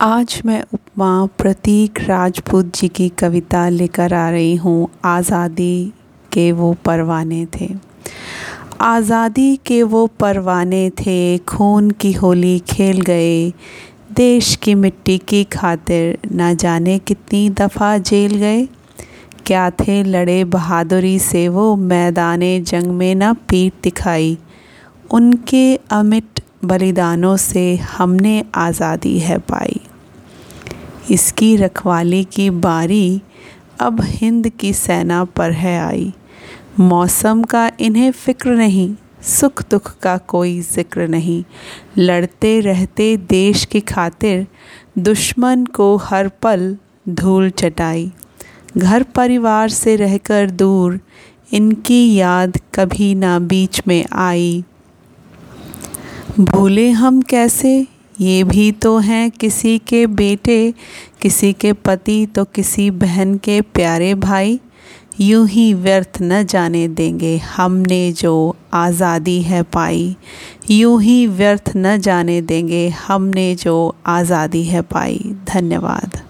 आज मैं उपमा प्रतीक राजपूत जी की कविता लेकर आ रही हूँ। आज़ादी के वो परवाने थे। आज़ादी के वो परवाने थे। खून की होली खेल गए। देश की मिट्टी की खातिर ना जाने कितनी दफ़ा जेल गए। क्या थे लड़े बहादुरी से वो मैदान जंग में ना पीठ दिखाई। उनके अमिट बलिदानों से हमने आज़ादी है पाई। इसकी रखवाली की बारी अब हिंद की सेना पर है आई। मौसम का इन्हें फ़िक्र नहीं, सुख दुख का कोई ज़िक्र नहीं। लड़ते रहते देश की खातिर दुश्मन को हर पल धूल चटाई। घर परिवार से रहकर दूर, इनकी याद कभी ना बीच में आई। भूले हम कैसे? ये भी तो हैं किसी के बेटे, किसी के पति तो किसी बहन के प्यारे भाई। यूँ ही व्यर्थ न जाने देंगे हमने जो आज़ादी है पाई। यूँ ही व्यर्थ न जाने देंगे हमने जो आज़ादी है पाई। धन्यवाद।